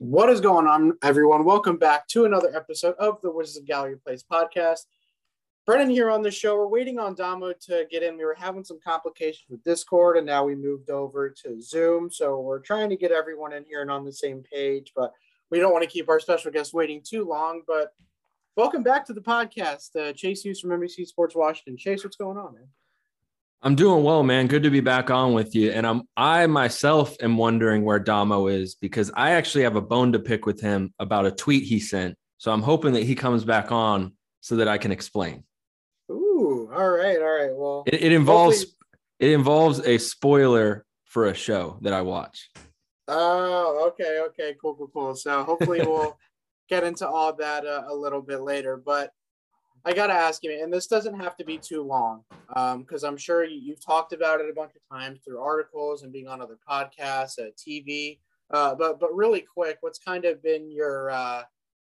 What is going on, everyone? Welcome back to another episode of the Wizards of Gallery Place podcast. Brennan here on the show. We're waiting on Damo to get in. We were having some complications with Discord, and now we moved over to Zoom. So we're trying to get everyone in here and on the same page, but we don't want to keep our special guest waiting too long. But welcome back to the podcast. Uh, Chase Hughes from NBC Sports Washington. Chase, what's going on, man? I'm doing well, man. Good to be back on with you. And I'm I myself am wondering where Damo is because I actually have a bone to pick with him about a tweet he sent. So I'm hoping that he comes back on so that I can explain. Ooh, all right, all right. Well, it, it involves hopefully... it involves a spoiler for a show that I watch. Oh, okay, okay, cool, cool, cool. So hopefully we'll get into all that uh, a little bit later. But I gotta ask you, and this doesn't have to be too long, because um, I'm sure you, have talked about it a bunch of times through articles and being on other podcasts, uh, TV. Uh, but but really quick, what's kind of been your uh,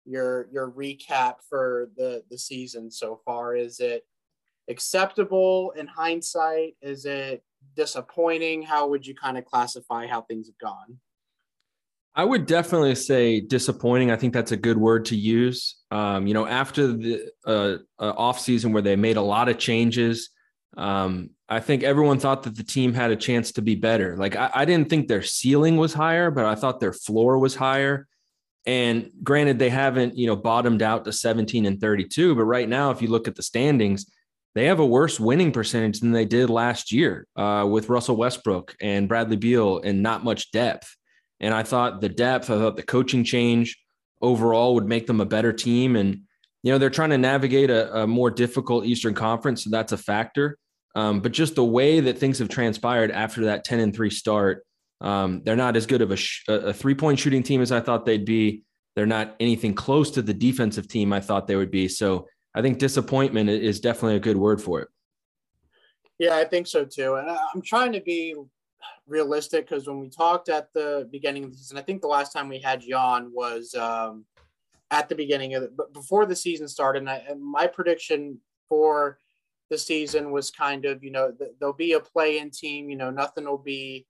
your your recap for the the season so far? Is it acceptable in hindsight? Is it disappointing? How would you kind of classify how things have gone? I would definitely say disappointing. I think that's a good word to use. Um, you know, after the uh, uh, off season where they made a lot of changes, um, I think everyone thought that the team had a chance to be better. Like I, I, didn't think their ceiling was higher, but I thought their floor was higher. And granted, they haven't you know bottomed out to 17 and 32, but right now, if you look at the standings, they have a worse winning percentage than they did last year uh, with Russell Westbrook and Bradley Beal and not much depth. And I thought the depth, I thought the coaching change overall would make them a better team. And, you know, they're trying to navigate a, a more difficult Eastern Conference. So that's a factor. Um, but just the way that things have transpired after that 10 and 3 start, um, they're not as good of a, sh- a three point shooting team as I thought they'd be. They're not anything close to the defensive team I thought they would be. So I think disappointment is definitely a good word for it. Yeah, I think so too. And I'm trying to be realistic because when we talked at the beginning of the season, I think the last time we had you on was um, at the beginning of it, but before the season started. And, I, and my prediction for the season was kind of, you know, th- there'll be a play-in team. You know, nothing will be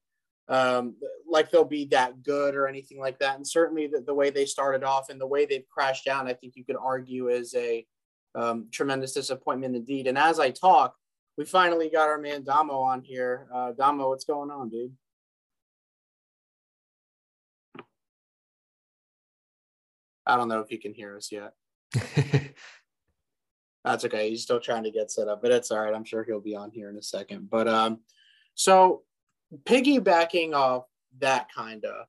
um, like they'll be that good or anything like that. And certainly the, the way they started off and the way they've crashed down, I think you could argue is a um, tremendous disappointment indeed. And as I talk, we finally got our man Damo on here. Uh, Damo, what's going on, dude? I don't know if he can hear us yet. That's okay. He's still trying to get set up, but it's all right. I'm sure he'll be on here in a second. But um, so piggybacking off that kind of,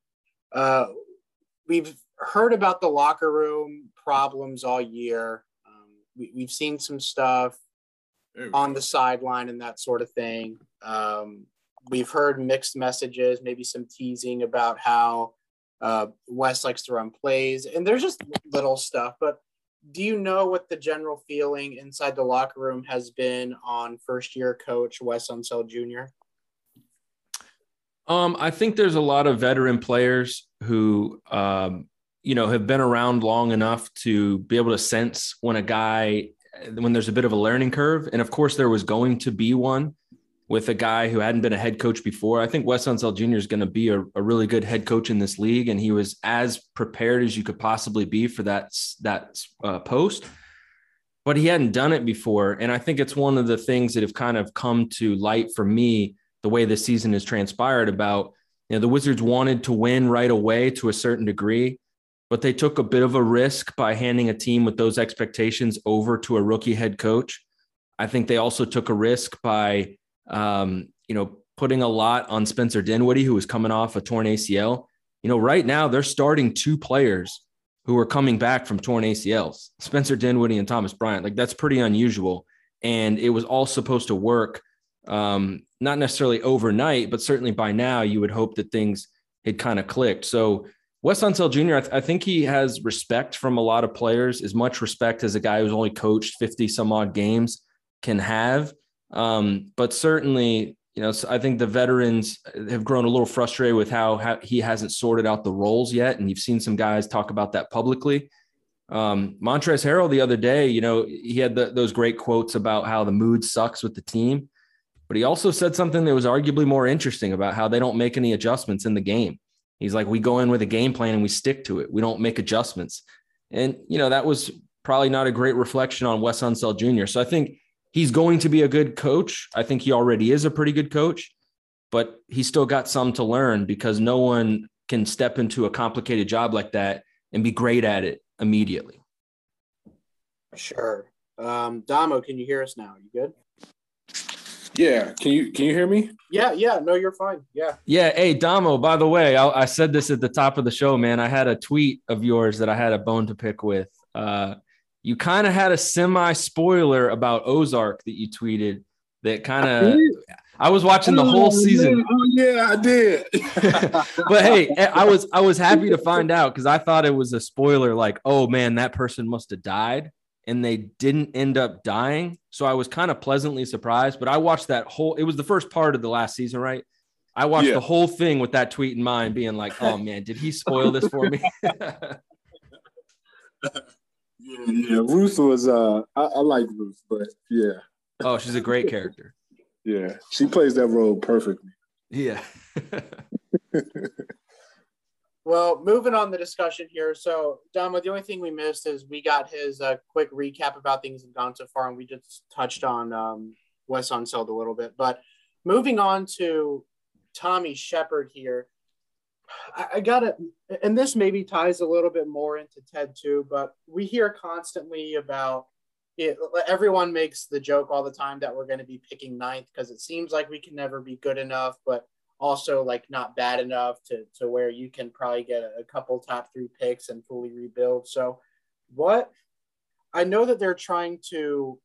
uh, we've heard about the locker room problems all year. Um, we, we've seen some stuff on the sideline and that sort of thing. Um, we've heard mixed messages, maybe some teasing about how uh, Wes likes to run plays, and there's just little stuff. But do you know what the general feeling inside the locker room has been on first year coach Wes Unseld Jr.? Um, I think there's a lot of veteran players who, um, you know, have been around long enough to be able to sense when a guy when there's a bit of a learning curve. And of course, there was going to be one with a guy who hadn't been a head coach before. I think Wes Unseld Jr. is going to be a, a, really good head coach in this league, and he was as prepared as you could possibly be for that that uh, post. But he hadn't done it before, and I think it's one of the things that have kind of come to light for me the way this season has transpired. About you know the Wizards wanted to win right away to a certain degree, but they took a bit of a risk by handing a team with those expectations over to a rookie head coach. I think they also took a risk by, um, you know, putting a lot on Spencer Dinwiddie, who was coming off a torn ACL. You know, right now they're starting two players who are coming back from torn ACLs, Spencer Dinwiddie and Thomas Bryant. Like that's pretty unusual. And it was all supposed to work, um, not necessarily overnight, but certainly by now you would hope that things had kind of clicked. So Wes Unseld Jr., I, th- I, think he has respect from a lot of players, as much respect as a guy who's only coached 50 some odd games can have. Um, but certainly, you know, I think the veterans have grown a little frustrated with how, how, he hasn't sorted out the roles yet. And you've seen some guys talk about that publicly. Um, Montrezl Harrell the other day, you know, he had the, those great quotes about how the mood sucks with the team. But he also said something that was arguably more interesting about how they don't make any adjustments in the game He's like, we go in with a game plan and we stick to it. We don't make adjustments. And, you know, that was probably not a great reflection on Wes Unseld Jr. So I think he's going to be a good coach. I think he already is a pretty good coach, but he's still got some to learn because no one can step into a complicated job like that and be great at it immediately. Sure. Um, Damo, can you hear us now? Are you good? Yeah. Can you can you hear me? Yeah. Yeah. No, you're fine. Yeah. Yeah. Hey, Damo. By the way, I, I said this at the top of the show, man. I had a tweet of yours that I had a bone to pick with. Uh, you kind of had a semi spoiler about Ozark that you tweeted that kind of I was watching the whole oh, season. Oh yeah, I did. but hey, I was I was happy to find out because I thought it was a spoiler. Like, oh man, that person must have died, and they didn't end up dying. So I was kind of pleasantly surprised. But I watched that whole. It was the first part of the last season, right? I watched yeah. the whole thing with that tweet in mind, being like, "Oh man, did he spoil this for me?" yeah, yeah. Ruth was. Uh, I, I like Ruth, but yeah. Oh, she's a great character. Yeah, she plays that role perfectly. Yeah. well, moving on the discussion here. So, Damo, the only thing we missed is we got his uh, quick recap about things have gone so far, and we just touched on um, Wes Unseld a little bit. But moving on to Tommy Sheppard here, I, I got to, and this maybe ties a little bit more into Ted too, but we hear constantly about it, everyone makes the joke all the time that we're going to be picking ninth because it seems like we can never be good enough, but also like not bad enough to, to where you can probably get a, couple top three picks and fully rebuild. So, what I know that they're trying to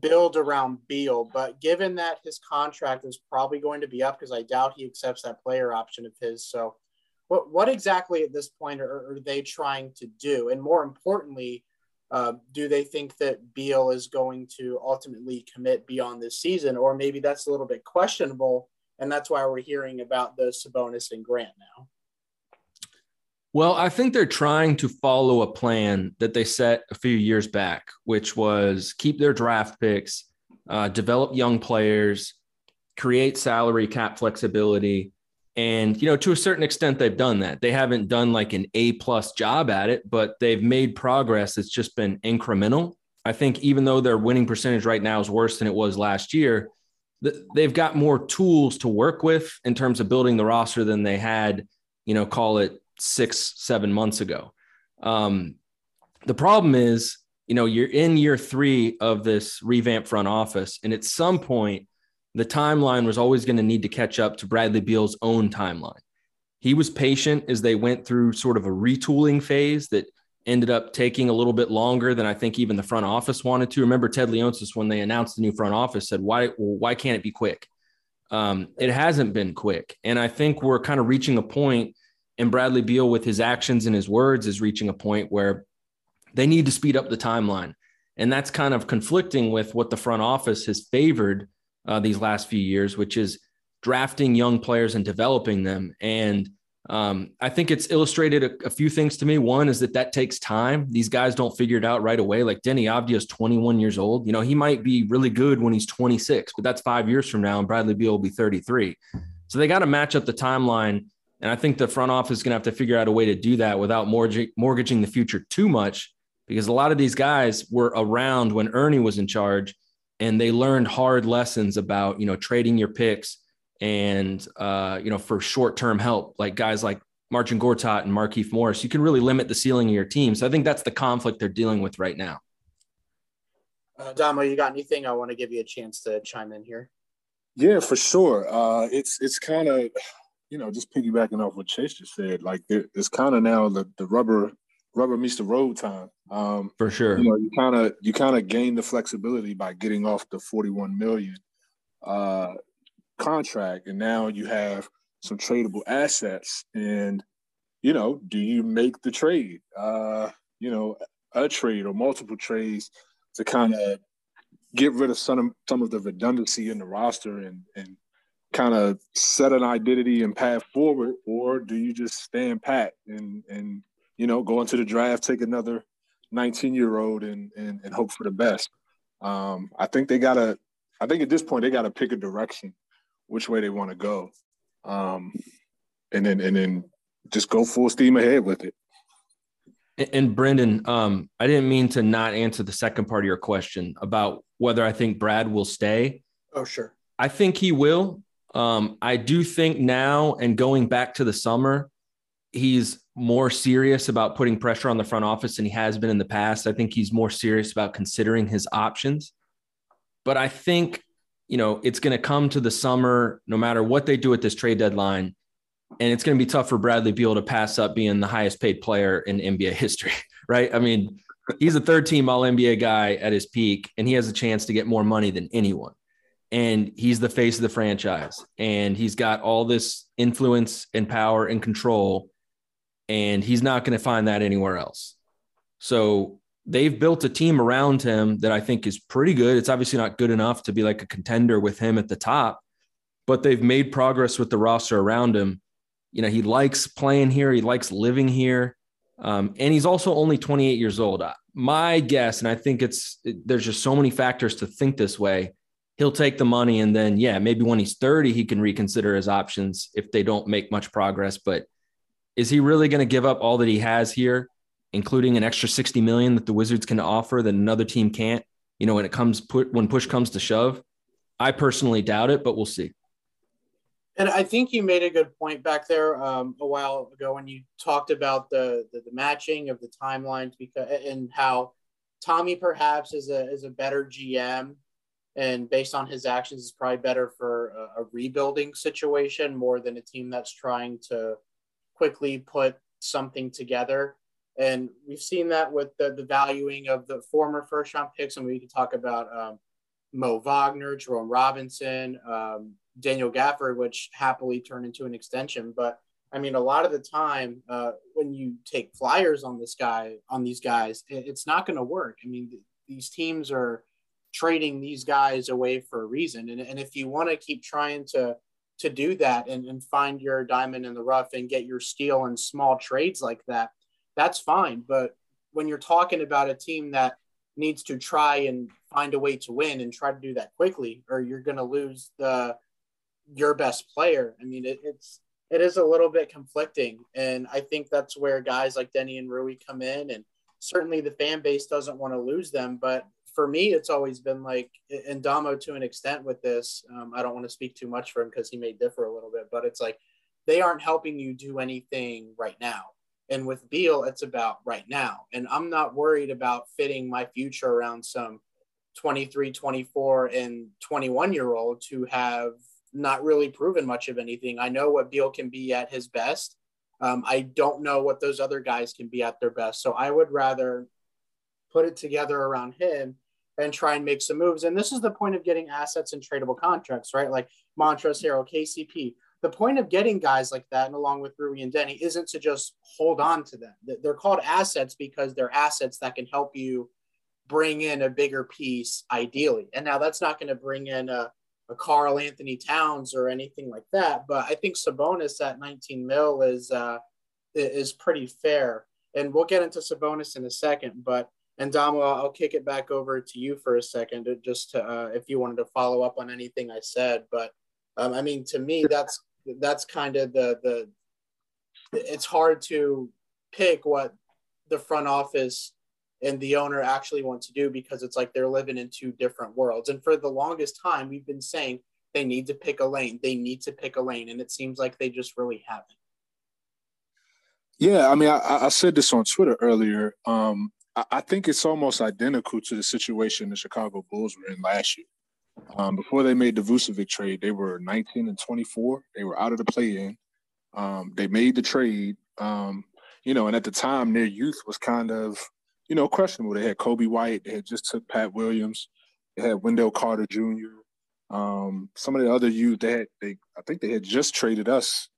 build around Beal, but given that his contract is probably going to be up because I doubt he accepts that player option of his. So, what what exactly at this point are, are they trying to do? And more importantly, uh, do they think that Beal is going to ultimately commit beyond this season, or maybe that's a little bit questionable, and that's why we're hearing about the Sabonis and Grant now? Well, I think they're trying to follow a plan that they set a few years back, which was keep their draft picks, uh, develop young players, create salary cap flexibility, and, you know, to a certain extent, they've done that. They haven't done like an A plus job at it, but they've made progress. It's just been incremental. I think even though their winning percentage right now is worse than it was last year, they've got more tools to work with in terms of building the roster than they had, you know, call it six, seven months ago. Um, the problem is, you know, you're in year three of this revamp front office, and at some point, the timeline was always going to need to catch up to Bradley Beal's own timeline. He was patient as they went through sort of a retooling phase that ended up taking a little bit longer than I think even the front office wanted to. Remember Ted Leonsis when they announced the new front office said, "Why? Well, why can't it be quick?" Um, it hasn't been quick, and I think we're kind of reaching a point. And Bradley Beal, with his actions and his words, is reaching a point where they need to speed up the timeline, and that's kind of conflicting with what the front office has favored uh, these last few years, which is drafting young players and developing them. And um, I think it's illustrated a, a, few things to me. One is that that takes time. These guys don't figure it out right away. Like Deni Avdija is 21 years old. You know, he might be really good when he's 26, but that's five years from now, and Bradley Beal will be 33. So they got to match up the timeline. And I think the front office is going to have to figure out a way to do that without mortgaging the future too much, because a lot of these guys were around when Ernie was in charge and they learned hard lessons about you know trading your picks and uh, you know for short-term help like guys like Marcin Gortat and Markieff Morris, you can really limit the ceiling of your team. So I think that's the conflict they're dealing with right now. Uh, Damo, you got anything? I want to give you a chance to chime in here. Yeah, for sure. Uh, it's it's kind of you know just piggybacking off what Chase just said. Like it's kind of now the the rubber rubber meets the road time. Um, For sure. You know, you kind of you kind of gain the flexibility by getting off the 41 million uh, contract, and now you have some tradable assets. And you know, do you make the trade? Uh, you know, a trade or multiple trades to kind of get rid of some of, some of the redundancy in the roster and and kind of set an identity and path forward, or do you just stand pat and and you know, go into the draft, take another 19 year old and, and, and hope for the best. Um, I think they gotta, I think at this point they gotta pick a direction, which way they want to go. Um, and then, and then just go full steam ahead with it. And Brendan, um, I didn't mean to not answer the second part of your question about whether I think Brad will stay. Oh, sure. I think he will. Um, I do think now and going back to the summer, he's more serious about putting pressure on the front office than he has been in the past. I think he's more serious about considering his options. But I think, you know, it's going to come to the summer, no matter what they do at this trade deadline. And it's going to be tough for Bradley Beal to pass up being the highest paid player in NBA history, right? I mean, he's a third team All NBA guy at his peak, and he has a chance to get more money than anyone. And he's the face of the franchise, and he's got all this influence and power and control and he's not going to find that anywhere else. So they've built a team around him that I think is pretty good. It's obviously not good enough to be like a contender with him at the top, but they've made progress with the roster around him. You know, he likes playing here, he likes living here. Um, and he's also only 28 years old. My guess, and I think it's it, there's just so many factors to think this way. He'll take the money, and then yeah, maybe when he's 30, he can reconsider his options if they don't make much progress. But is he really going to give up all that he has here, including an extra 60 million that the Wizards can offer that another team can't? You know, when it comes put when push comes to shove, I personally doubt it, but we'll see. And I think you made a good point back there um, a while ago when you talked about the, the, the matching of the timelines because and how Tommy perhaps is a is a better GM and based on his actions is probably better for a, a rebuilding situation more than a team that's trying to quickly put something together. And we've seen that with the, the valuing of the former first round picks. And we can talk about um, Mo Wagner, Jerome Robinson, um, Daniel Gafford, which happily turned into an extension. But I mean, a lot of the time uh, when you take flyers on this guy, on these guys, it, it's not going to work. I mean, th- these teams are trading these guys away for a reason. And, and if you want to keep trying to to do that and, and find your diamond in the rough and get your steel in small trades like that, that's fine. But when you're talking about a team that needs to try and find a way to win and try to do that quickly, or you're going to lose the your best player. I mean, it, it's it is a little bit conflicting, and I think that's where guys like Deni and Rui come in, and certainly the fan base doesn't want to lose them, but for me, it's always been like, and Damo to an extent with this. Um, I don't want to speak too much for him because he may differ a little bit, but it's like they aren't helping you do anything right now. And with Beal, it's about right now. And I'm not worried about fitting my future around some 23, 24, and 21 year olds who have not really proven much of anything. I know what Beal can be at his best. Um, I don't know what those other guys can be at their best. So I would rather put it together around him and try and make some moves. And this is the point of getting assets and tradable contracts, right? Like Montrezl Harrell, KCP. The point of getting guys like that, and along with Rui and Deni isn't to just hold on to them. They're called assets because they're assets that can help you bring in a bigger piece, ideally. And now that's not going to bring in a, a Karl-Anthony Towns or anything like that. But I think Sabonis at 19 mil is uh, is pretty fair. And we'll get into Sabonis in a second, but and Damo, I'll kick it back over to you for a second, just to, uh, if you wanted to follow up on anything I said. But um, I mean, to me, that's that's kind of the the. It's hard to pick what the front office and the owner actually want to do because it's like they're living in two different worlds. And for the longest time, we've been saying they need to pick a lane. They need to pick a lane, and it seems like they just really haven't. Yeah, I mean, I, I said this on Twitter earlier. Um, I think it's almost identical to the situation the Chicago Bulls were in last year. Um, before they made the Vucevic trade, they were 19 and 24. They were out of the play-in. Um, they made the trade, um, you know, and at the time their youth was kind of, you know, questionable. They had Coby White. They had just took Pat Williams. They had Wendell Carter Jr. Um, some of the other youth, they had, they, I think they had just traded us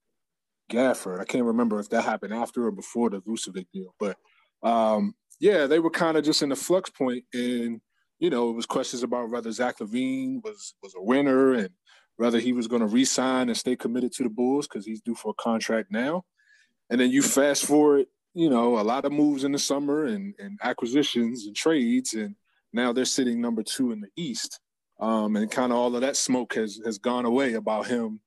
Gafford. I can't remember if that happened after or before the Vucevic deal, but um, yeah, they were kind of just in the flux point, and you know, it was questions about whether Zach LaVine was was a winner and whether he was going to resign and stay committed to the Bulls because he's due for a contract now. And then you fast forward, you know, a lot of moves in the summer and, and acquisitions and trades, and now they're sitting number two in the East. Um, and kind of all of that smoke has has gone away about him,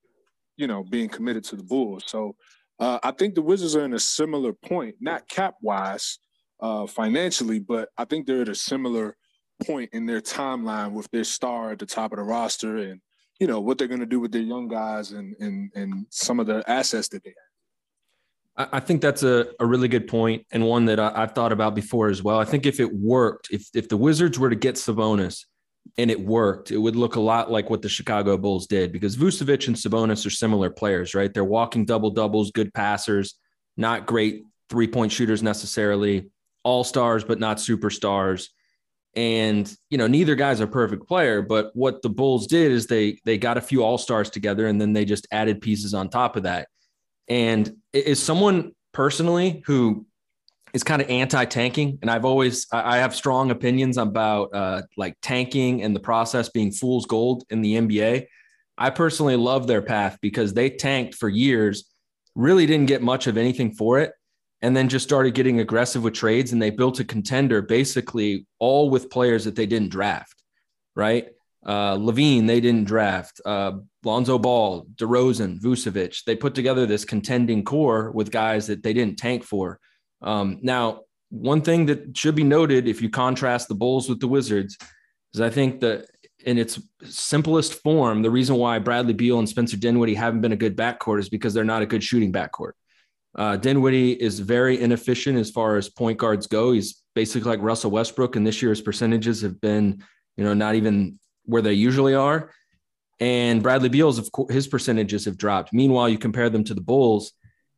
you know, being committed to the Bulls. So Uh, I think the Wizards are in a similar point, not cap wise, uh, financially, but I think they're at a similar point in their timeline with their star at the top of the roster and you know what they're going to do with their young guys and and and some of the assets that they have. I think that's a, a really good point and one that I, have thought about before as well. I think if it worked, if if the Wizards were to get Sabonis and it worked, it would look a lot like what the Chicago Bulls did because Vucevic and Sabonis are similar players, right? They're walking double doubles, good passers, not great three point shooters necessarily, all stars but not superstars. And you know, neither guy's a perfect player, but what the Bulls did is they they got a few all stars together, and then they just added pieces on top of that. And is someone personally who is kind of anti-tanking, and I've always I have strong opinions about uh, like tanking and the process being fool's gold in the NBA. I personally love their path because they tanked for years, really didn't get much of anything for it, and then just started getting aggressive with trades and they built a contender basically all with players that they didn't draft, right? Uh, LaVine, they didn't draft. Uh, Lonzo Ball, DeRozan, Vucevic, they put together this contending core with guys that they didn't tank for. Um, now, one thing that should be noted if you contrast the Bulls with the Wizards is I think that in its simplest form, the reason why Bradley Beal and Spencer Dinwiddie haven't been a good backcourt is because they're not a good shooting backcourt. Uh, Dinwiddie is very inefficient as far as point guards go. He's basically like Russell Westbrook, and this year's percentages have been, you know, not even where they usually are. And Bradley Beal's, of course, his percentages have dropped. Meanwhile, you compare them to the Bulls,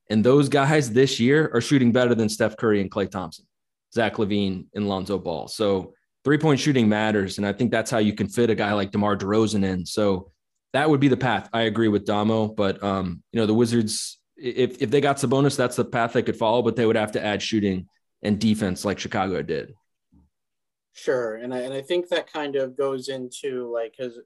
and those guys this year are shooting better than Steph Curry and Klay Thompson, Zach LaVine, and Lonzo Ball. So three point shooting matters, and I think that's how you can fit a guy like DeMar DeRozan in. So that would be the path. I agree with Damo, but um, you know the Wizards if if they got Sabonis, that's the path they could follow, but they would have to add shooting and defense like Chicago did. Sure, and I and I think that kind of goes into like because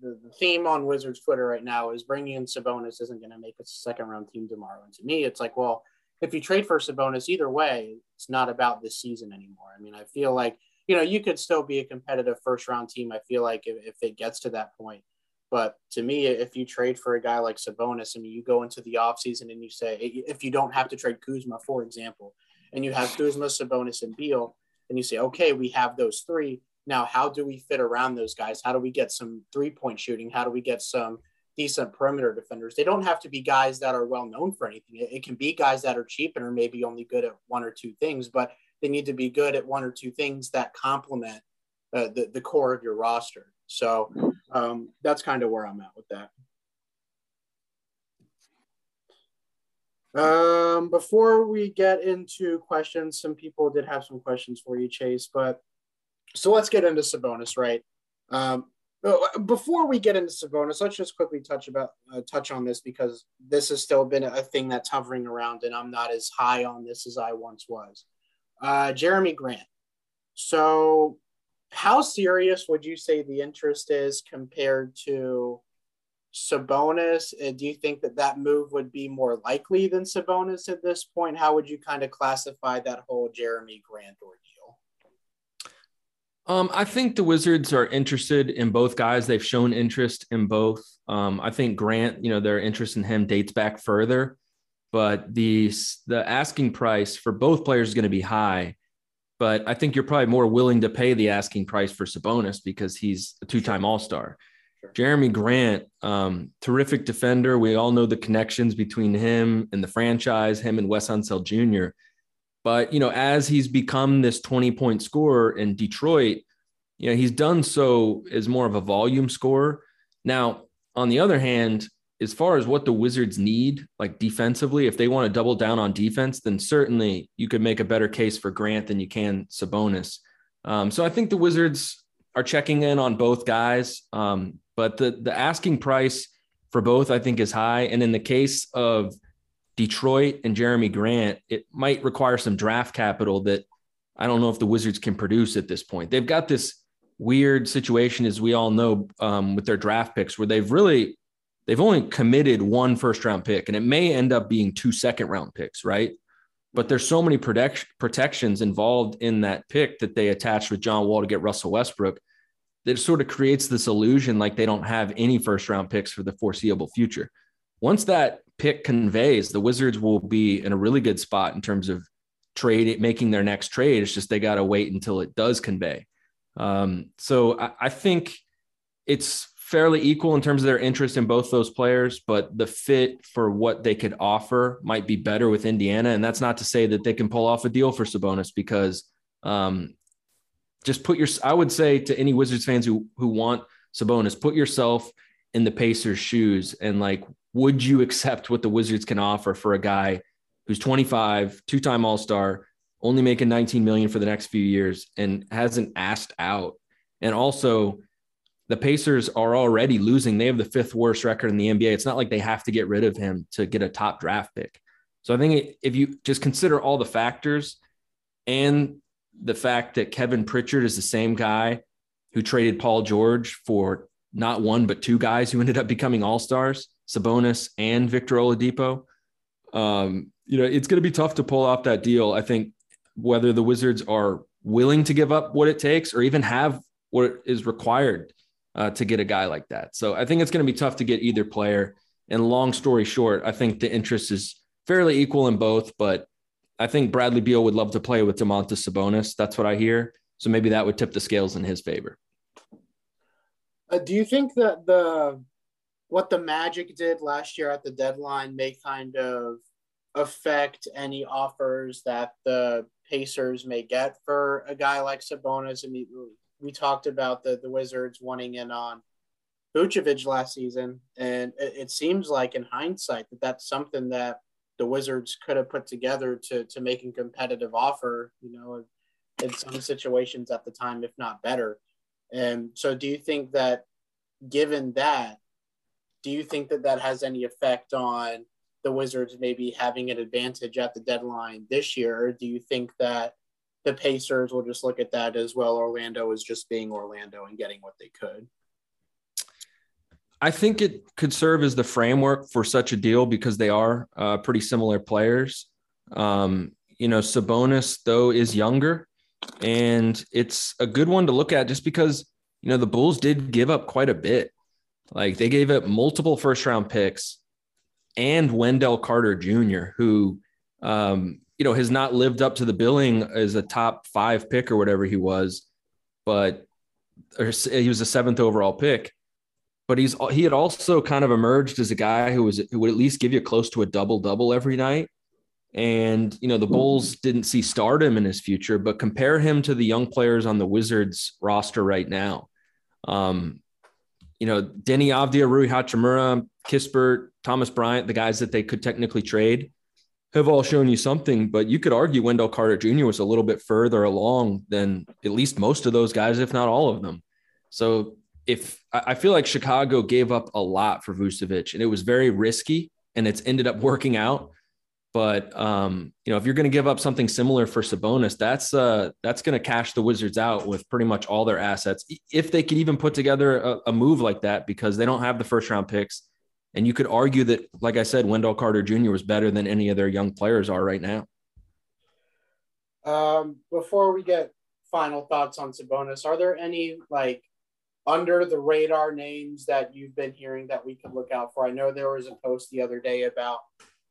the, the theme on Wizards Twitter right now is bringing in Sabonis isn't going to make us a second round team tomorrow. And to me, it's like, well, if you trade for Sabonis, either way, it's not about this season anymore. I mean, I feel like you know you could still be a competitive first round team. I feel like if, if it gets to that point, but to me, if you trade for a guy like Sabonis, I mean, you go into the offseason and you say, if you don't have to trade Kuzma, for example, and you have Kuzma, Sabonis, and Beal, and you say, okay, we have those three. Now, how do we fit around those guys? How do we get some three point shooting? How do we get some decent perimeter defenders? They don't have to be guys that are well known for anything. It, can be guys that are cheap and are maybe only good at one or two things, but they need to be good at one or two things that complement uh, the, the core of your roster. So um, that's kind of where I'm at with that. Um, before we get into questions, some people did have some questions for you, Chase. But so let's get into Sabonis, right? Um, before we get into Sabonis, let's just quickly touch about uh, touch on this because this has still been a thing that's hovering around, and I'm not as high on this as I once was. Uh, Jerami Grant. So how serious would you say the interest is compared to Sabonis? Do you think that that move would be more likely than Sabonis at this point? How would you kind of classify that whole Jerami Grant ordeal? Um, I think the Wizards are interested in both guys. They've shown interest in both. Um, I think Grant, you know, their interest in him dates back further, but the the asking price for both players is going to be high but I think you're probably more willing to pay the asking price for Sabonis because he's a two-time. All-Star. Sure. Jerami Grant, um, terrific defender. We all know the connections between him and the franchise, him and Wes Unseld Jr. But you know, as he's become this 20-point scorer in Detroit, you know, he's done so as more of a volume scorer. Now, on the other hand, as far as what the Wizards need, like defensively, if they want to double down on defense, then certainly you could make a better case for Grant than you can Sabonis. Um, so I think the Wizards are checking in on both guys, um, but the the asking price for both I think is high. And in the case of Detroit and Jerami Grant, it might require some draft capital that I don't know if the Wizards can produce at this point. They've got this weird situation, as we all know, um, with their draft picks, where they've really they've only committed one first round pick and it may end up being two second round picks, right? But there's so many protect- protections involved in that pick that they attached with John Wall to get Russell Westbrook that sort of creates this illusion like they don't have any first round picks for the foreseeable future. Once that pick conveys, the Wizards will be in a really good spot in terms of trade making their next trade. It's just they got to wait until it does convey. Um, so I, I think it's fairly equal in terms of their interest in both those players, but the fit for what they could offer might be better with Indiana. And that's not to say that they can pull off a deal for Sabonis because um, just put your, I would say to any Wizards fans who, who want Sabonis, put yourself in the Pacers' shoes and like, would you accept what the Wizards can offer for a guy who's 25, two-time All-Star, only making 19 million for the next few years and hasn't asked out? And also, the Pacers are already losing. They have the fifth worst record in the NBA. It's not like they have to get rid of him to get a top draft pick. So I think if you just consider all the factors and the fact that Kevin Pritchard is the same guy who traded Paul George for not one but two guys who ended up becoming all stars, Sabonis and Victor Oladipo. Um, you know, it's going to be tough to pull off that deal. I think whether the Wizards are willing to give up what it takes or even have what is required uh, to get a guy like that. So I think it's going to be tough to get either player. And long story short, I think the interest is fairly equal in both, but I think Bradley Beal would love to play with Domantas Sabonis. That's what I hear. So maybe that would tip the scales in his favor. Uh, do you think that the what the Magic did last year at the deadline may kind of affect any offers that the Pacers may get for a guy like Sabonis? I mean, we talked about the the Wizards wanting in on Vucevic last season, and it, it seems like in hindsight that that's something that the Wizards could have put together to to make a competitive offer. You know, in some situations at the time, if not better. And so, do you think that, given that, do you think that that has any effect on the Wizards maybe having an advantage at the deadline this year? Or do you think that the Pacers will just look at that as well? Orlando is just being Orlando and getting what they could. I think it could serve as the framework for such a deal because they are uh, pretty similar players. Um, you know, Sabonis though is younger, and it's a good one to look at just because you know the Bulls did give up quite a bit. Like they gave up multiple first round picks and Wendell Carter Jr., who um, you know has not lived up to the billing as a top five pick or whatever he was, but he was a seventh overall pick. But he's he had also kind of emerged as a guy who was who would at least give you close to a double double every night. And, you know, the Bulls didn't see stardom in his future, but compare him to the young players on the Wizards roster right now. Um, you know, Deni Avdija, Rui Hachimura, Kispert, Thomas Bryant, the guys that they could technically trade have all shown you something, but you could argue Wendell Carter Jr. was a little bit further along than at least most of those guys, if not all of them. So if I feel like Chicago gave up a lot for Vucevic and it was very risky and it's ended up working out. But um, you know, if you're going to give up something similar for Sabonis, that's uh, that's going to cash the Wizards out with pretty much all their assets, if they could even put together a, a move like that, because they don't have the first round picks. And you could argue that, like I said, Wendell Carter Jr. was better than any of their young players are right now. Um, before we get final thoughts on Sabonis, are there any like under the radar names that you've been hearing that we could look out for? I know there was a post the other day about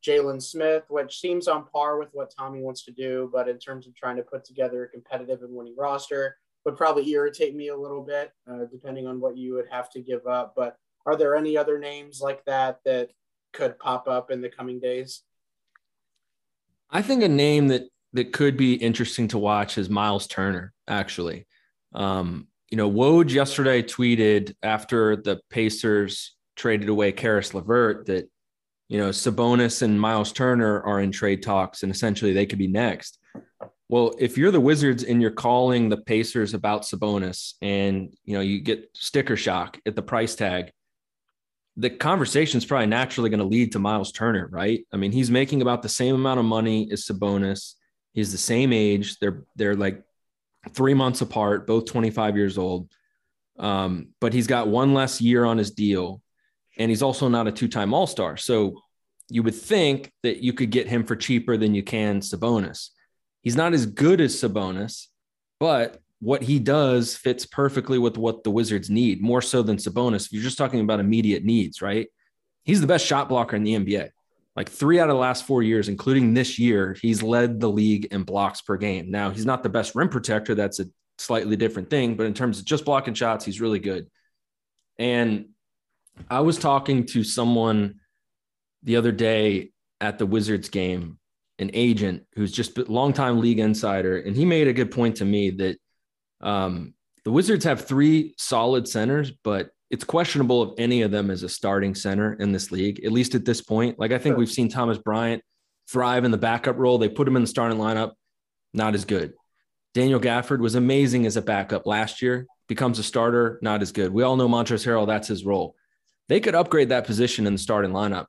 Jalen Smith, which seems on par with what Tommy wants to do, but in terms of trying to put together a competitive and winning roster, would probably irritate me a little bit, uh, depending on what you would have to give up. But are there any other names like that that could pop up in the coming days? I think a name that that could be interesting to watch is Miles Turner. Actually, um, you know, Woj yesterday tweeted after the Pacers traded away Caris LeVert that you know Sabonis and Miles Turner are in trade talks, and essentially they could be next. Well, if you're the Wizards and you're calling the Pacers about Sabonis, and you know you get sticker shock at the price tag, the conversation is probably naturally going to lead to Miles Turner, right? I mean, he's making about the same amount of money as Sabonis. He's the same age. They're they're like three months apart, both 25 years old. Um, but he's got one less year on his deal, and he's also not a two-time All-Star. So you would think that you could get him for cheaper than you can Sabonis. He's not as good as Sabonis, but what he does fits perfectly with what the Wizards need, more so than Sabonis. If you're just talking about immediate needs, right? He's the best shot blocker in the NBA. Like three out of the last four years, including this year, he's led the league in blocks per game. Now, he's not the best rim protector. That's a slightly different thing. But in terms of just blocking shots, he's really good. And I was talking to someone the other day at the Wizards game, an agent who's just a longtime league insider, and he made a good point to me that um, the Wizards have three solid centers, but it's questionable if any of them is a starting center in this league, at least at this point. Like I think sure. we've seen Thomas Bryant thrive in the backup role. They put him in the starting lineup, not as good. Daniel Gafford was amazing as a backup last year, becomes a starter, not as good. We all know Montrezl Harrell, that's his role. They could upgrade that position in the starting lineup.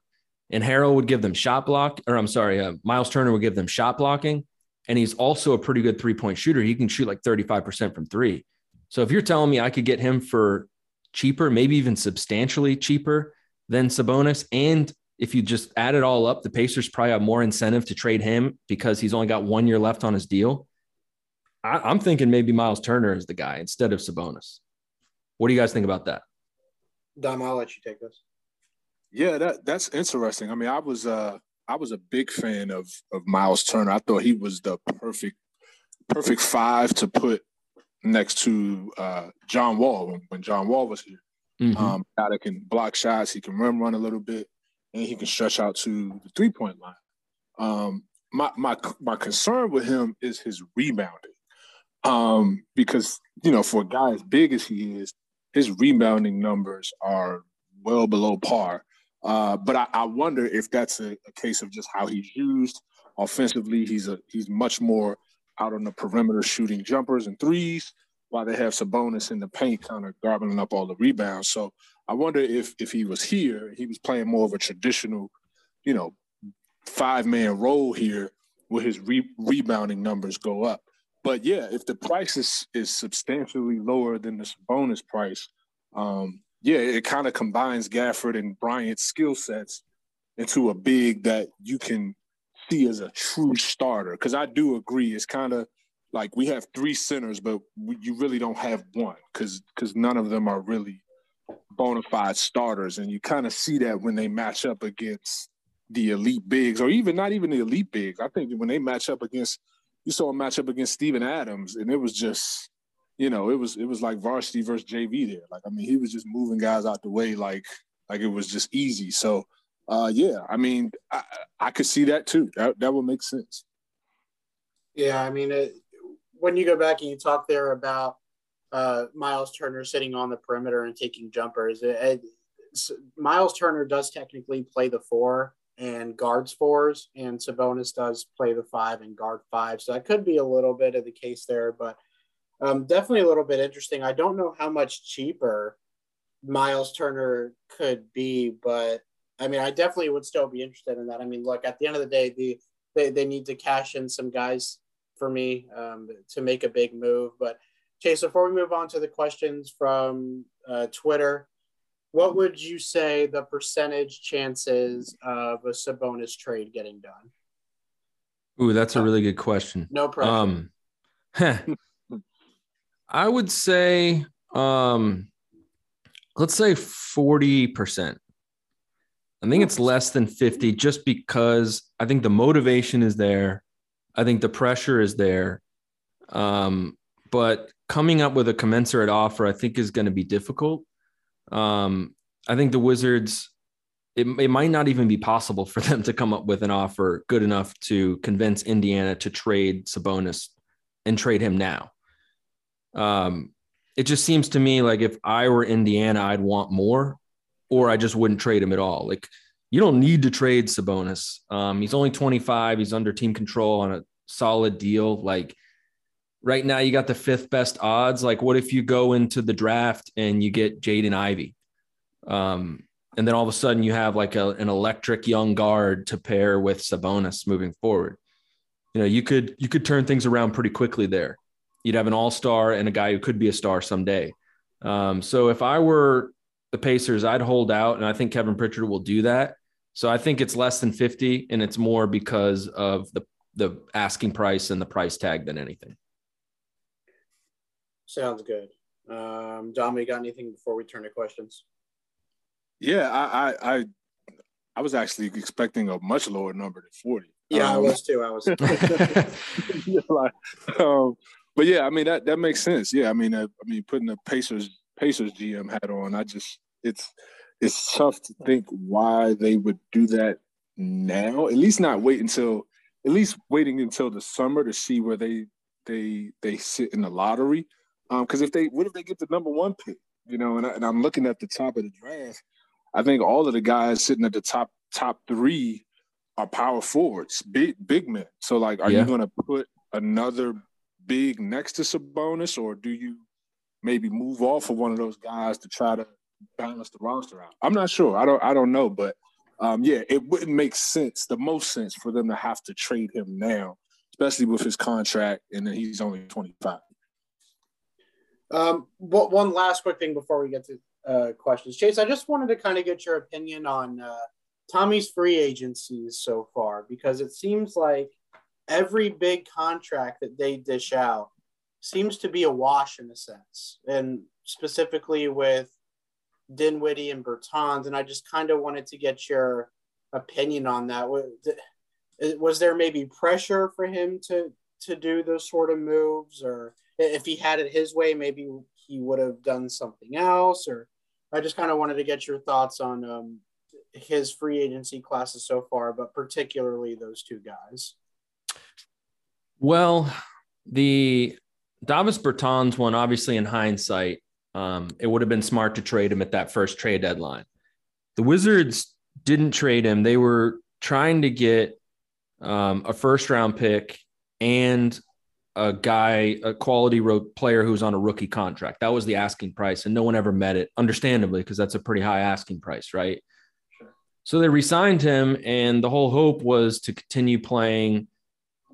And Harrell would give them shot block, or I'm sorry, uh, Miles Turner would give them shot blocking. And he's also a pretty good three point shooter. He can shoot like 35% from three. So if you're telling me I could get him for cheaper, maybe even substantially cheaper than Sabonis, and if you just add it all up, the Pacers probably have more incentive to trade him because he's only got one year left on his deal. I, am thinking maybe Miles Turner is the guy instead of Sabonis. What do you guys think about that? Dom, I'll let you take this. Yeah, that that's interesting. I mean, I was uh I was a big fan of of Miles Turner. I thought he was the perfect perfect five to put next to uh, John Wall when, when, John Wall was here. Mm-hmm. Um, guy that can block shots, he can run run a little bit, and he can stretch out to the three point line. Um, my my my concern with him is his rebounding, um, because you know for a guy as big as he is, his rebounding numbers are well below par. Uh, but I, I, wonder if that's a, a, case of just how he's used offensively. He's a he's much more out on the perimeter shooting jumpers and threes, while they have Sabonis in the paint, kind of gobbling up all the rebounds. So I wonder if if he was here, he was playing more of a traditional, you know, five man role here, where his re- rebounding numbers go up. But yeah, if the price is is substantially lower than the Sabonis price, um, yeah, it kind of combines Gafford and Bryant's skill sets into a big that you can see as a true starter. Because I do agree, it's kind of like we have three centers, but we, you really don't have one because because none of them are really bona fide starters, and you kind of see that when they match up against the elite bigs, or even not even the elite bigs. I think when they match up against, you saw a matchup against Steven Adams, and it was just you know, it was it was like varsity versus JV there. Like I mean, he was just moving guys out the way like like it was just easy. So uh yeah, I mean, I, I could see that too. That that would make sense. Yeah, I mean, it, when you go back and you talk there about uh, Miles Turner sitting on the perimeter and taking jumpers, it, it, Miles Turner does technically play the four and guards fours, and Sabonis does play the five and guard five. So that could be a little bit of the case there, but um, definitely a little bit interesting. I don't know how much cheaper Miles Turner could be, but I mean, I definitely would still be interested in that. I mean, look, at the end of the day, the they, they need to cash in some guys for me um, to make a big move. But Chase, before we move on to the questions from uh, Twitter, what would you say the percentage chances of a Sabonis trade getting done? Ooh, that's a really good question. No problem. Um, I would say, um, let's say 40%. I think it's less than 50 just because I think the motivation is there. I think the pressure is there. Um, but coming up with a commensurate offer, I think, is going to be difficult. Um, I think the Wizards, it, it might not even be possible for them to come up with an offer good enough to convince Indiana to trade Sabonis and trade him now. Um, it just seems to me like if I were Indiana, I'd want more, or I just wouldn't trade him at all. Like you don't need to trade Sabonis. Um, he's only 25. He's under team control on a solid deal. Like right now, you got the fifth best odds. Like, what if you go into the draft and you get Jaden Ivey? Um, and then all of a sudden you have like a, an electric young guard to pair with Sabonis moving forward. You know, you could you could turn things around pretty quickly there you'd have an all star and a guy who could be a star someday. Um, so if I were the Pacers, I'd hold out, and I think Kevin Pritchard will do that. So I think it's less than 50, and it's more because of the the asking price and the price tag than anything. Sounds good. Um, Dom, you got anything before we turn to questions? Yeah, I, I, I I was actually expecting a much lower number than 40. Yeah, um, I was too. I was. like, um, but yeah, I mean that that makes sense. Yeah, I mean, uh, I mean, putting the Pacers Pacers GM hat on, I just it's it's tough to think why they would do that now. At least not wait until at least waiting until the summer to see where they they they sit in the lottery. Um, Because um, if they what if they get the number one pick? You know, and, I, and I'm looking at the top of the draft. I think all of the guys sitting at the top top three are power forwards, big big men. So like, are yeah. you going to put another big next to Sabonis, or do you maybe move off of one of those guys to try to balance the roster out? I'm not sure. I don't I don't know, but um, yeah, it wouldn't make sense, the most sense for them to have to trade him now, especially with his contract and then he's only 25. Um, what, one last quick thing before we get to uh, questions. Chase, I just wanted to kind of get your opinion on uh, Tommy's free agencies so far because it seems like every big contract that they dish out seems to be a wash in a sense, and specifically with Dinwiddie and Bertans. And I just kind of wanted to get your opinion on that. Was there maybe pressure for him to to do those sort of moves, or if he had it his way, maybe he would have done something else? Or I just kind of wanted to get your thoughts on um, his free agency classes so far, but particularly those two guys. Well, the Davis Bertans one, obviously in hindsight, um, it would have been smart to trade him at that first trade deadline. The Wizards didn't trade him. They were trying to get um, a first round pick and a guy, a quality player who's on a rookie contract. That was the asking price, and no one ever met it, understandably, because that's a pretty high asking price, right? So they resigned him, and the whole hope was to continue playing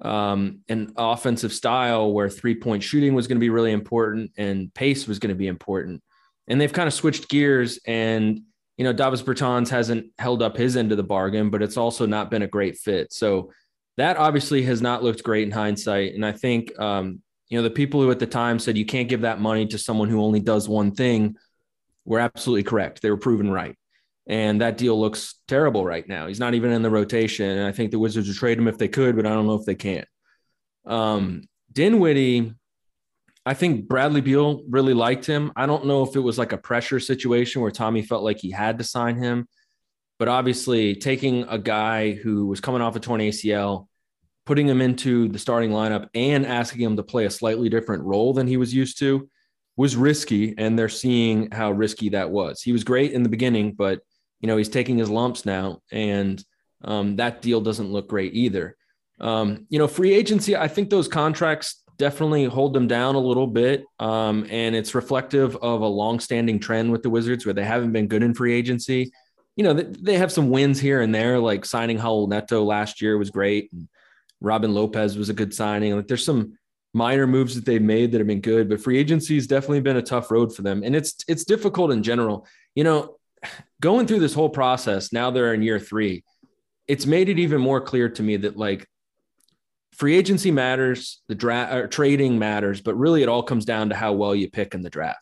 um, an offensive style where three point shooting was going to be really important and pace was going to be important. And they've kind of switched gears. And, you know, Davis Bertans hasn't held up his end of the bargain, but it's also not been a great fit. So that obviously has not looked great in hindsight. And I think, um, you know, the people who at the time said you can't give that money to someone who only does one thing were absolutely correct. They were proven right. And that deal looks terrible right now. He's not even in the rotation. And I think the Wizards would trade him if they could, but I don't know if they can. Um, Dinwiddie, I think Bradley Beal really liked him. I don't know if it was like a pressure situation where Tommy felt like he had to sign him, but obviously taking a guy who was coming off a torn ACL, putting him into the starting lineup and asking him to play a slightly different role than he was used to was risky. And they're seeing how risky that was. He was great in the beginning, but you know, he's taking his lumps now, and um, that deal doesn't look great either. Um, you know, free agency, I think those contracts definitely hold them down a little bit. Um, and it's reflective of a long-standing trend with the Wizards where they haven't been good in free agency. You know, they, have some wins here and there, like signing Raul Neto last year was great. And Robin Lopez was a good signing. Like there's some minor moves that they've made that have been good, but free agency has definitely been a tough road for them. And it's it's difficult in general. You know, going through this whole process, now they're in year three, it's made it even more clear to me that like free agency matters, the draft trading matters, but really it all comes down to how well you pick in the draft.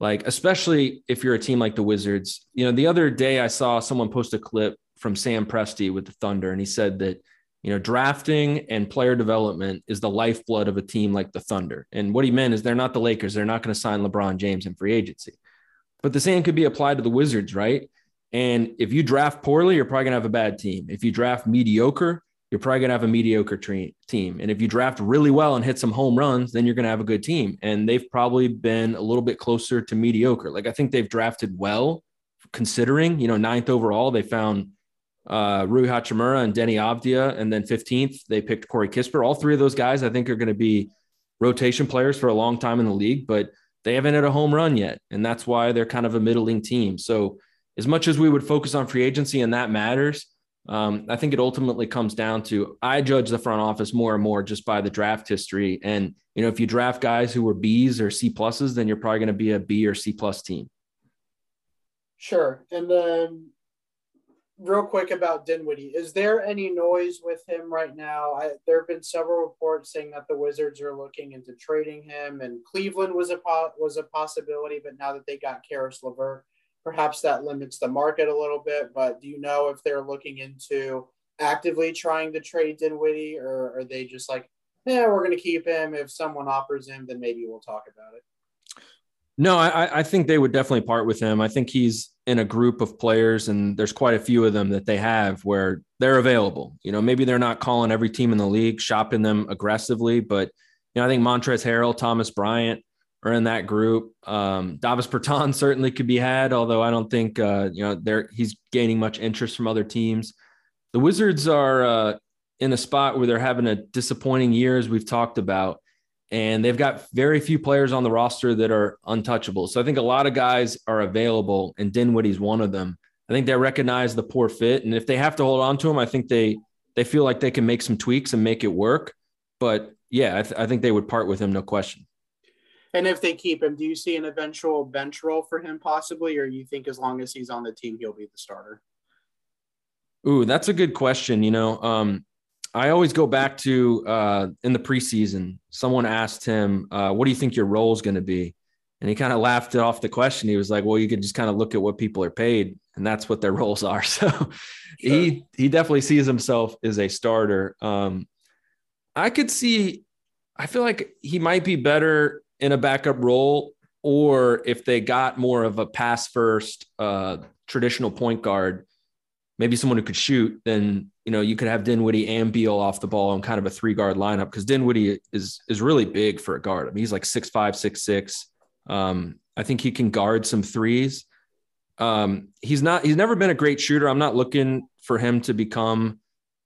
Like, especially if you're a team like the Wizards. You know, the other day I saw someone post a clip from Sam Presti with the Thunder, and he said that, you know, drafting and player development is the lifeblood of a team like the Thunder. And what he meant is they're not the Lakers. They're not going to sign LeBron James in free agency. But the same could be applied to the Wizards, right? And if you draft poorly, you're probably going to have a bad team. If you draft mediocre, you're probably going to have a mediocre tre- team. And if you draft really well and hit some home runs, then you're going to have a good team. And they've probably been a little bit closer to mediocre. Like I think they've drafted well, considering, you know, ninth overall, they found uh, Rui Hachimura and Deni Avdija. And then 15th, they picked Corey Kispert. All three of those guys, I think, are going to be rotation players for a long time in the league. But they haven't hit a home run yet. And that's why they're kind of a middling team. So, as much as we would focus on free agency and that matters, um, I think it ultimately comes down to I judge the front office more and more just by the draft history. And, you know, if you draft guys who were B's or C pluses, then you're probably going to be a B or C plus team. Sure. And then real quick about Dinwiddie. Is there any noise with him right now? I, there have been several reports saying that the Wizards are looking into trading him, and Cleveland was a po- was a possibility. But now that they got Caris LeVert, perhaps that limits the market a little bit. But do you know if they're looking into actively trying to trade Dinwiddie, or are they just like, yeah, we're going to keep him. If someone offers him, then maybe we'll talk about it. No, I, I think they would definitely part with him. I think he's in a group of players, and there's quite a few of them that they have where they're available. You know, maybe they're not calling every team in the league, shopping them aggressively, but you know, I think Montrezl Harrell, Thomas Bryant are in that group. Um, Davis Bertans certainly could be had, although I don't think uh, you know there he's gaining much interest from other teams. The Wizards are uh, in a spot where they're having a disappointing year, as we've talked about, and they've got very few players on the roster that are untouchable. So I think a lot of guys are available, and Dinwiddie's one of them. I think they recognize the poor fit, and if they have to hold on to him, I think they they feel like they can make some tweaks and make it work. But yeah, I, th- I think they would part with him, no question. And if they keep him, do you see an eventual bench role for him possibly, or you think as long as he's on the team, he'll be the starter? Ooh, that's a good question. You know, um, I always go back to uh, in the preseason, someone asked him, uh, What do you think your role is going to be? And he kind of laughed it off the question. He was like, Well, you can just kind of look at what people are paid, and that's what their roles are. So sure. he he definitely sees himself as a starter. Um, I could see, I feel like he might be better in a backup role, or if they got more of a pass first uh, traditional point guard maybe someone who could shoot, then you know you could have Dinwiddie and Beal off the ball in kind of a three guard lineup because Dinwiddie is is really big for a guard. I mean, he's like six five, six six. Um, I think he can guard some threes. Um, he's not. He's never been a great shooter. I'm not looking for him to become,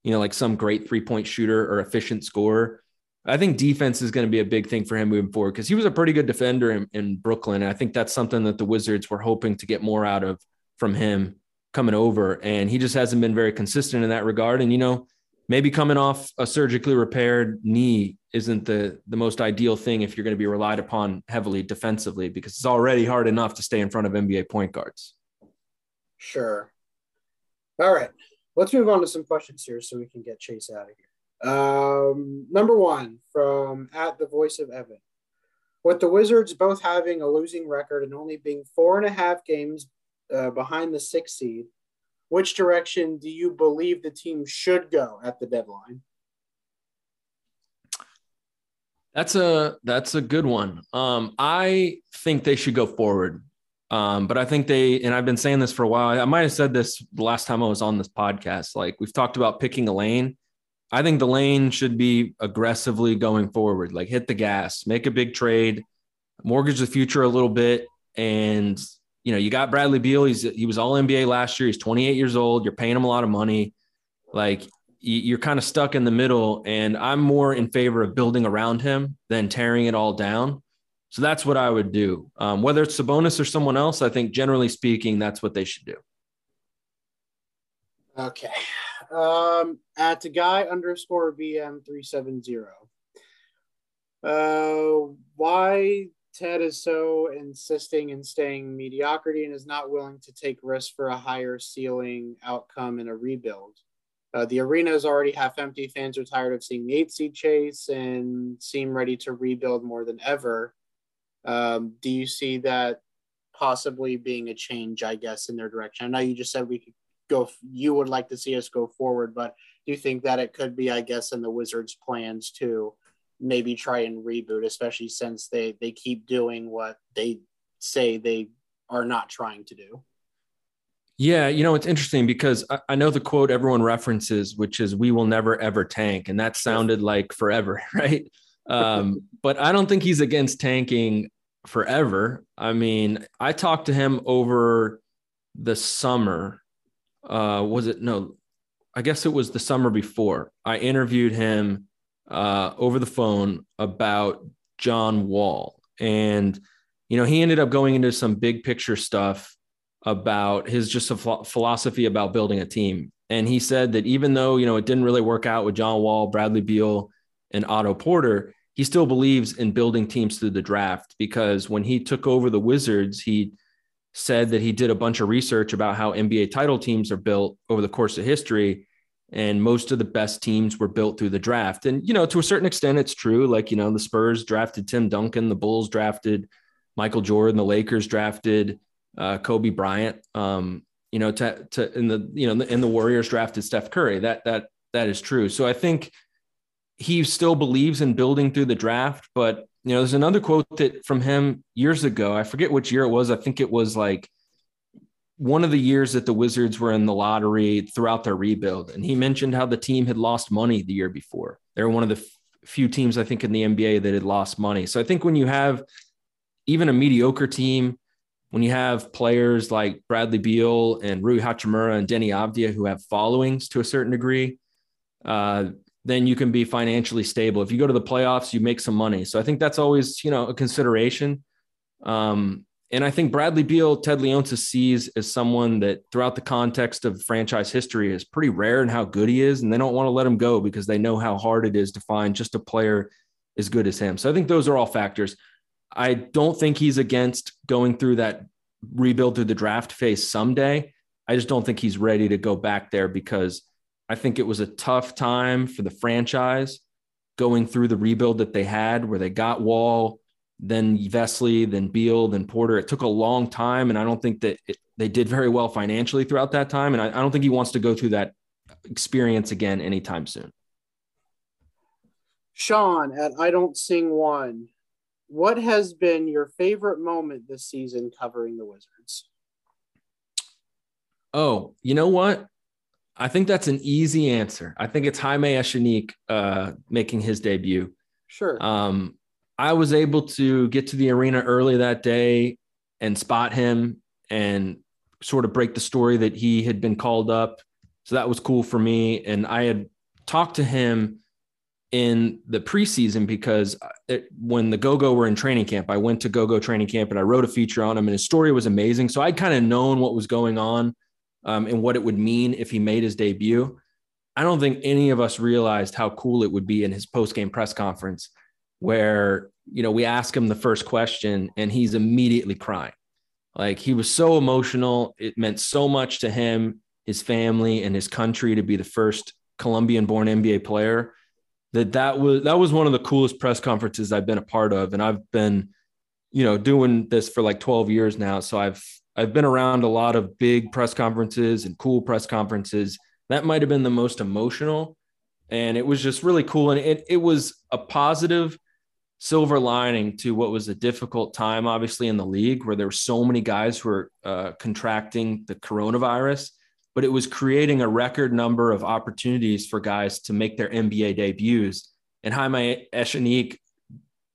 you know, like some great three point shooter or efficient scorer. I think defense is going to be a big thing for him moving forward because he was a pretty good defender in, in Brooklyn. And I think that's something that the Wizards were hoping to get more out of from him coming over, and he just hasn't been very consistent in that regard. And you know, maybe coming off a surgically repaired knee isn't the the most ideal thing if you're going to be relied upon heavily defensively because it's already hard enough to stay in front of NBA point guards. Sure. All right. Let's move on to some questions here so we can get Chase out of here. Um, number one from at the voice of Evan. With the Wizards both having a losing record and only being four and a half games uh, behind the six seed, which direction do you believe the team should go at the deadline? That's a that's a good one. Um, I think they should go forward, um, but I think they and I've been saying this for a while. I might have said this the last time I was on this podcast. Like we've talked about picking a lane. I think the lane should be aggressively going forward. Like hit the gas, make a big trade, mortgage the future a little bit, and you know, you got Bradley Beal. He's he was all NBA last year. He's 28 years old. You're paying him a lot of money. Like you're kind of stuck in the middle. And I'm more in favor of building around him than tearing it all down. So that's what I would do. Um, whether it's Sabonis or someone else, I think generally speaking, that's what they should do. Okay. Um, at the guy underscore VM three seven zero. Uh, why Ted is so insisting in staying mediocrity and is not willing to take risks for a higher ceiling outcome in a rebuild. Uh, the arena is already half empty. Fans are tired of seeing the eight seed chase and seem ready to rebuild more than ever. Um, do you see that possibly being a change, I guess, in their direction? I know you just said we could go, you would like to see us go forward, but do you think that it could be, I guess, in the Wizards' plans to maybe try and reboot, especially since they they keep doing what they say they are not trying to do. Yeah, you know, it's interesting because I, I, know the quote everyone references, which is "We will never ever tank," and that sounded like forever, right? Um, but I don't think he's against tanking forever. I mean, I talked to him over the summer. Uh, was it no? I guess it was the summer before. I interviewed him uh, over the phone about John Wall. And, you know, he ended up going into some big picture stuff about his just a philosophy about building a team. And he said that even though, you know, it didn't really work out with John Wall, Bradley Beal, and Otto Porter, he still believes in building teams through the draft because when he took over the Wizards, he said that he did a bunch of research about how NBA title teams are built over the course of history and most of the best teams were built through the draft. And you know, to a certain extent, it's true. Like you know, the Spurs drafted Tim Duncan, the Bulls drafted Michael Jordan, the Lakers drafted uh, Kobe Bryant. Um, you know, to to in the you know in the Warriors drafted Steph Curry. That that that is true. So I think he still believes in building through the draft. But you know, there's another quote that from him years ago. I forget which year it was. I think it was like one of the years that the Wizards were in the lottery throughout their rebuild, and he mentioned how the team had lost money the year before. They were one of the f- few teams I think in the NBA that had lost money. So I think when you have even a mediocre team, when you have players like Bradley Beal and Rui Hachimura and Deni Avdija who have followings to a certain degree, uh, then you can be financially stable. If you go to the playoffs, you make some money. So I think that's always, you know, a consideration. Um, and I think Bradley Beal, Ted Leonsis sees as someone that throughout the context of franchise history is pretty rare and how good he is. And they don't want to let him go because they know how hard it is to find just a player as good as him. So I think those are all factors. I don't think he's against going through that rebuild through the draft phase someday. I just don't think he's ready to go back there because I think it was a tough time for the franchise going through the rebuild that they had, where they got Wall, then Vesely, then Beal, then Porter. It took a long time, and I don't think that it, they did very well financially throughout that time. And I, I don't think he wants to go through that experience again anytime soon. Sean at I Don't Sing One, what has been your favorite moment this season covering the Wizards? Oh, you know what? I think that's an easy answer. I think it's Jaime Echenique uh, making his debut. Sure. Um, I was able to get to the arena early that day and spot him and sort of break the story that he had been called up. So that was cool for me. And I had talked to him in the preseason because it, when the Go Go were in training camp, I went to Go Go training camp and I wrote a feature on him, and his story was amazing. So I'd kind of known what was going on um, and what it would mean if he made his debut. I don't think any of us realized how cool it would be in his post game press conference, where you know we ask him the first question and he's immediately crying. Like he was so emotional. It meant so much to him, his family, and his country to be the first Colombian-born NBA player. That that was that was one of the coolest press conferences I've been a part of, and I've been, you know, doing this for like 12 years now. So I've I've been around a lot of big press conferences and cool press conferences. That might have been the most emotional. And it was just really cool. And it, it was a positive silver lining to what was a difficult time, obviously, in the league where there were so many guys who were uh, contracting the coronavirus, but it was creating a record number of opportunities for guys to make their NBA debuts. And Jaime Echenique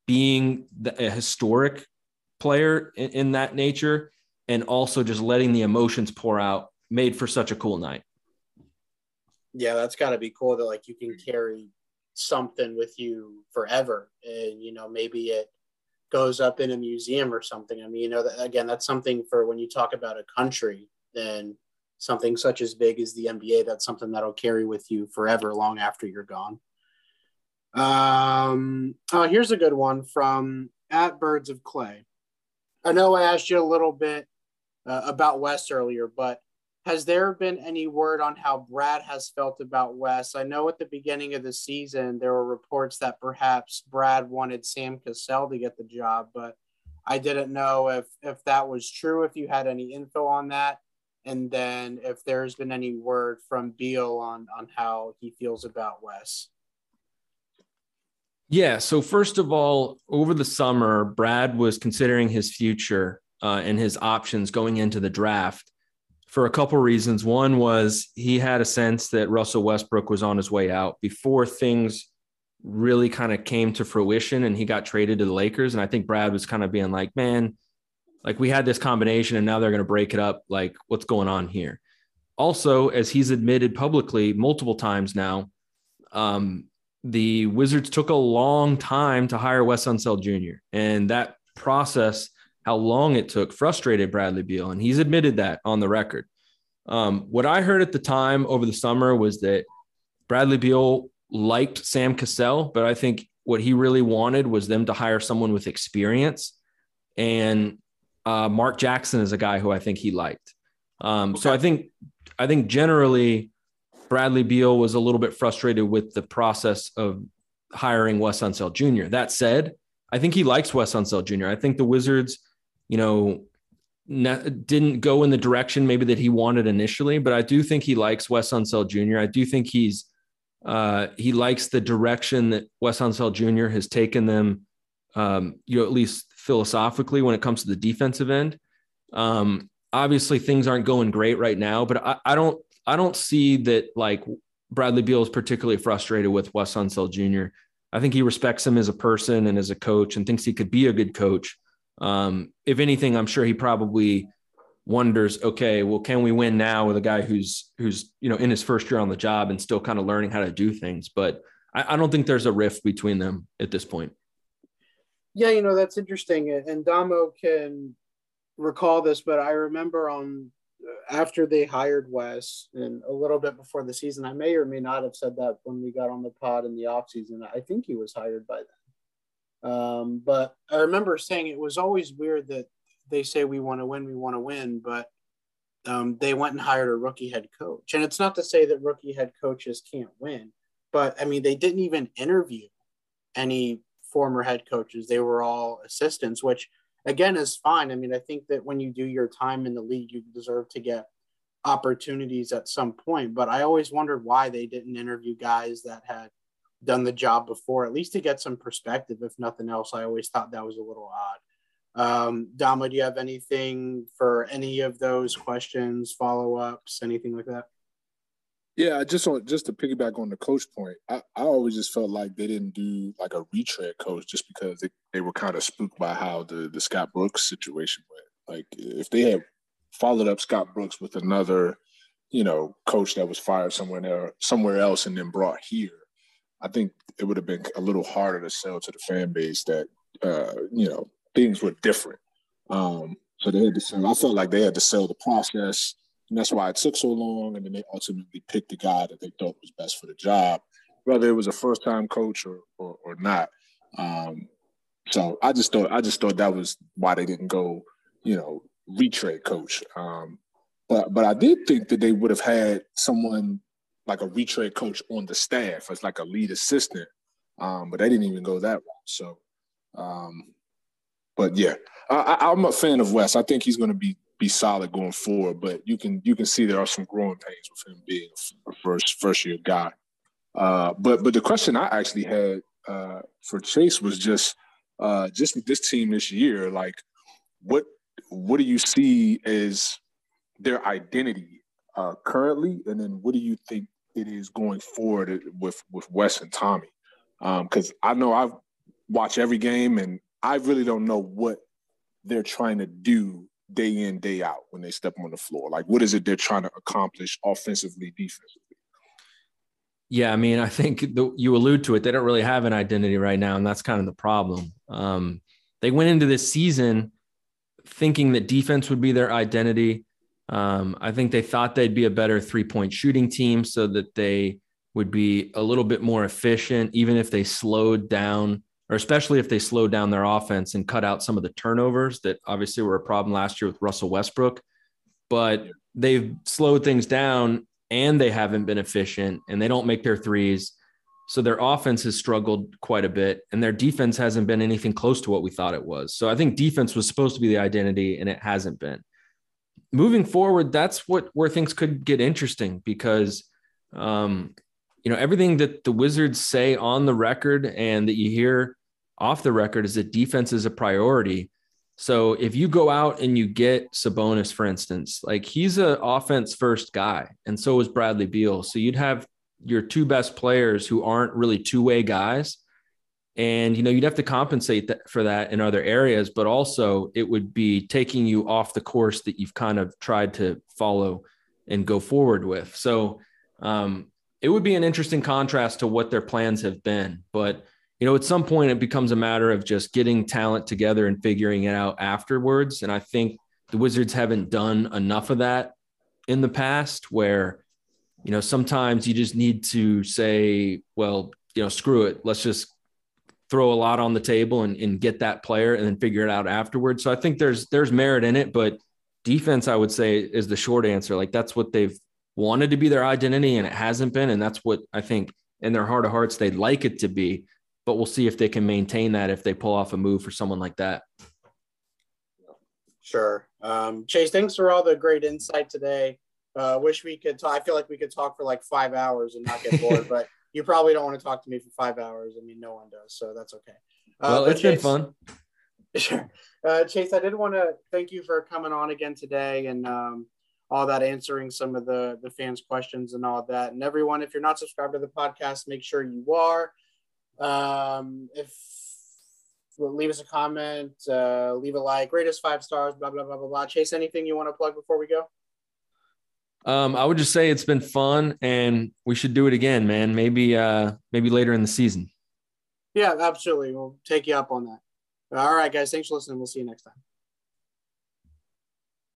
being the, a historic player in, in that nature and also just letting the emotions pour out made for such a cool night. Yeah, that's got to be cool that like you can carry something with you forever, and you know maybe it goes up in a museum or something. I mean, you know, that, again, that's something for when you talk about a country, then something such as big as the NBA, that's something that'll carry with you forever, long after you're gone. Um, oh, here's a good one from at Birds of Clay. I know I asked you a little bit uh, about West earlier, but has there been any word on how Brad has felt about Wes? I know at the beginning of the season there were reports that perhaps Brad wanted Sam Cassell to get the job, but I didn't know if if that was true. If you had any info on that, and then if there's been any word from Beal on on how he feels about Wes. Yeah. So first of all, over the summer, Brad was considering his future uh, and his options going into the draft for a couple reasons. One was he had a sense that Russell Westbrook was on his way out before things really kind of came to fruition and he got traded to the Lakers. And I think Brad was kind of being like, man, like we had this combination and now they're going to break it up. Like, what's going on here? Also, as he's admitted publicly multiple times now, um, the Wizards took a long time to hire Wes Unseld Jr. And that process how long it took frustrated Bradley Beal, and he's admitted that on the record. Um, what I heard at the time over the summer was that Bradley Beal liked Sam Cassell, but I think what he really wanted was them to hire someone with experience. And uh, Mark Jackson is a guy who I think he liked. Um, okay. So I think I think generally Bradley Beal was a little bit frustrated with the process of hiring Wes Unseld Jr. That said, I think he likes Wes Unseld Jr. I think the Wizards you know, didn't go in the direction maybe that he wanted initially, but I do think he likes Wes Unseld Jr. I do think he's uh, he likes the direction that Wes Unseld Jr. has taken them, um, you know, at least philosophically when it comes to the defensive end. Um, obviously, things aren't going great right now, but I, I don't I don't see that like Bradley Beal is particularly frustrated with Wes Unseld Jr. I think he respects him as a person and as a coach and thinks he could be a good coach. Um, if anything, I'm sure he probably wonders, okay, well, can we win now with a guy who's who's you know in his first year on the job and still kind of learning how to do things? But I, I don't think there's a rift between them at this point. Yeah, you know that's interesting, and Damo can recall this, but I remember on after they hired Wes and a little bit before the season, I may or may not have said that when we got on the pod in the off season. I think he was hired by then. Um, but I remember saying it was always weird that they say we want to win, we want to win, but um, they went and hired a rookie head coach. And it's not to say that rookie head coaches can't win, but I mean, they didn't even interview any former head coaches. They were all assistants, which again is fine. I mean, I think that when you do your time in the league, you deserve to get opportunities at some point. But I always wondered why they didn't interview guys that had done the job before, at least to get some perspective. If nothing else, I always thought that was a little odd. Um, Damo, do you have anything for any of those questions, follow ups, anything like that? Yeah, just on just to piggyback on the coach point, I, I always just felt like they didn't do like a retread coach just because they, they were kind of spooked by how the the Scott Brooks situation went. Like if they had followed up Scott Brooks with another, you know, coach that was fired somewhere there, somewhere else and then brought here, I think it would have been a little harder to sell to the fan base that uh, you know things were different. Um, so they had to sell. I felt like they had to sell the process and that's why it took so long. And then they ultimately picked the guy that they thought was best for the job, whether it was a first time coach or, or, or not. Um, so I just thought I just thought that was why they didn't go, you know, retread coach. Um, but but I did think that they would have had someone like a retread coach on the staff as like a lead assistant. Um, but they didn't even go that route. So, um, but yeah, I, am a fan of Wes. I think he's going to be be solid going forward. But you can you can see there are some growing pains with him being a first first year guy. Uh, but but the question I actually had uh, for Chase was just uh, just with this team this year, like what what do you see as their identity uh, currently, and then what do you think it is going forward with with Wes and Tommy? Because um, I know I've watched every game, and I really don't know what they're trying to do day in, day out when they step on the floor? Like, what is it they're trying to accomplish offensively, defensively? Yeah, I mean, I think the, you allude to it. They don't really have an identity right now, and that's kind of the problem. Um, they went into this season thinking that defense would be their identity. Um, I think they thought they'd be a better three point shooting team so that they would be a little bit more efficient, even if they slowed down or especially if they slowed down their offense and cut out some of the turnovers that obviously were a problem last year with Russell Westbrook. But they've slowed things down and they haven't been efficient and they don't make their threes. So their offense has struggled quite a bit and their defense hasn't been anything close to what we thought it was. So I think defense was supposed to be the identity and it hasn't been. Moving forward, that's what where things could get interesting because um, you know, everything that the Wizards say on the record and that you hear off the record is that defense is a priority. So if you go out and you get Sabonis, for instance, like he's an offense first guy, and so is Bradley Beal. So you'd have your two best players who aren't really two way guys. And, you know, you'd have to compensate that for that in other areas, but also it would be taking you off the course that you've kind of tried to follow and go forward with. So, um, it would be an interesting contrast to what their plans have been. But, you know, at some point it becomes a matter of just getting talent together and figuring it out afterwards. And I think the Wizards haven't done enough of that in the past where, you know, sometimes you just need to say, well, you know, screw it. Let's just throw a lot on the table and, and get that player and then figure it out afterwards. So I think there's there's merit in it, but defense, I would say, is the short answer. Like that's what they've wanted to be their identity and it hasn't been. And that's what I think in their heart of hearts, they'd like it to be. But we'll see if they can maintain that if they pull off a move for someone like that. Sure. Um, Chase, thanks for all the great insight today. Uh, wish we could talk. I feel like we could talk for like five hours and not get bored, but you probably don't want to talk to me for five hours. I mean, no one does, so that's okay. Uh, well, it's Chase, been fun. Sure. Uh, Chase, I did want to thank you for coming on again today and um, all that, answering some of the, the fans' questions and all that. And everyone, if you're not subscribed to the podcast, make sure you are. Um, if leave us a comment, uh, leave a like, rate us five stars, blah, blah, blah, blah, blah. Chase, anything you want to plug before we go? Um, I would just say it's been fun and we should do it again, man. Maybe uh maybe later in the season. Yeah, absolutely. We'll take you up on that. All right, guys. Thanks for listening. We'll see you next time.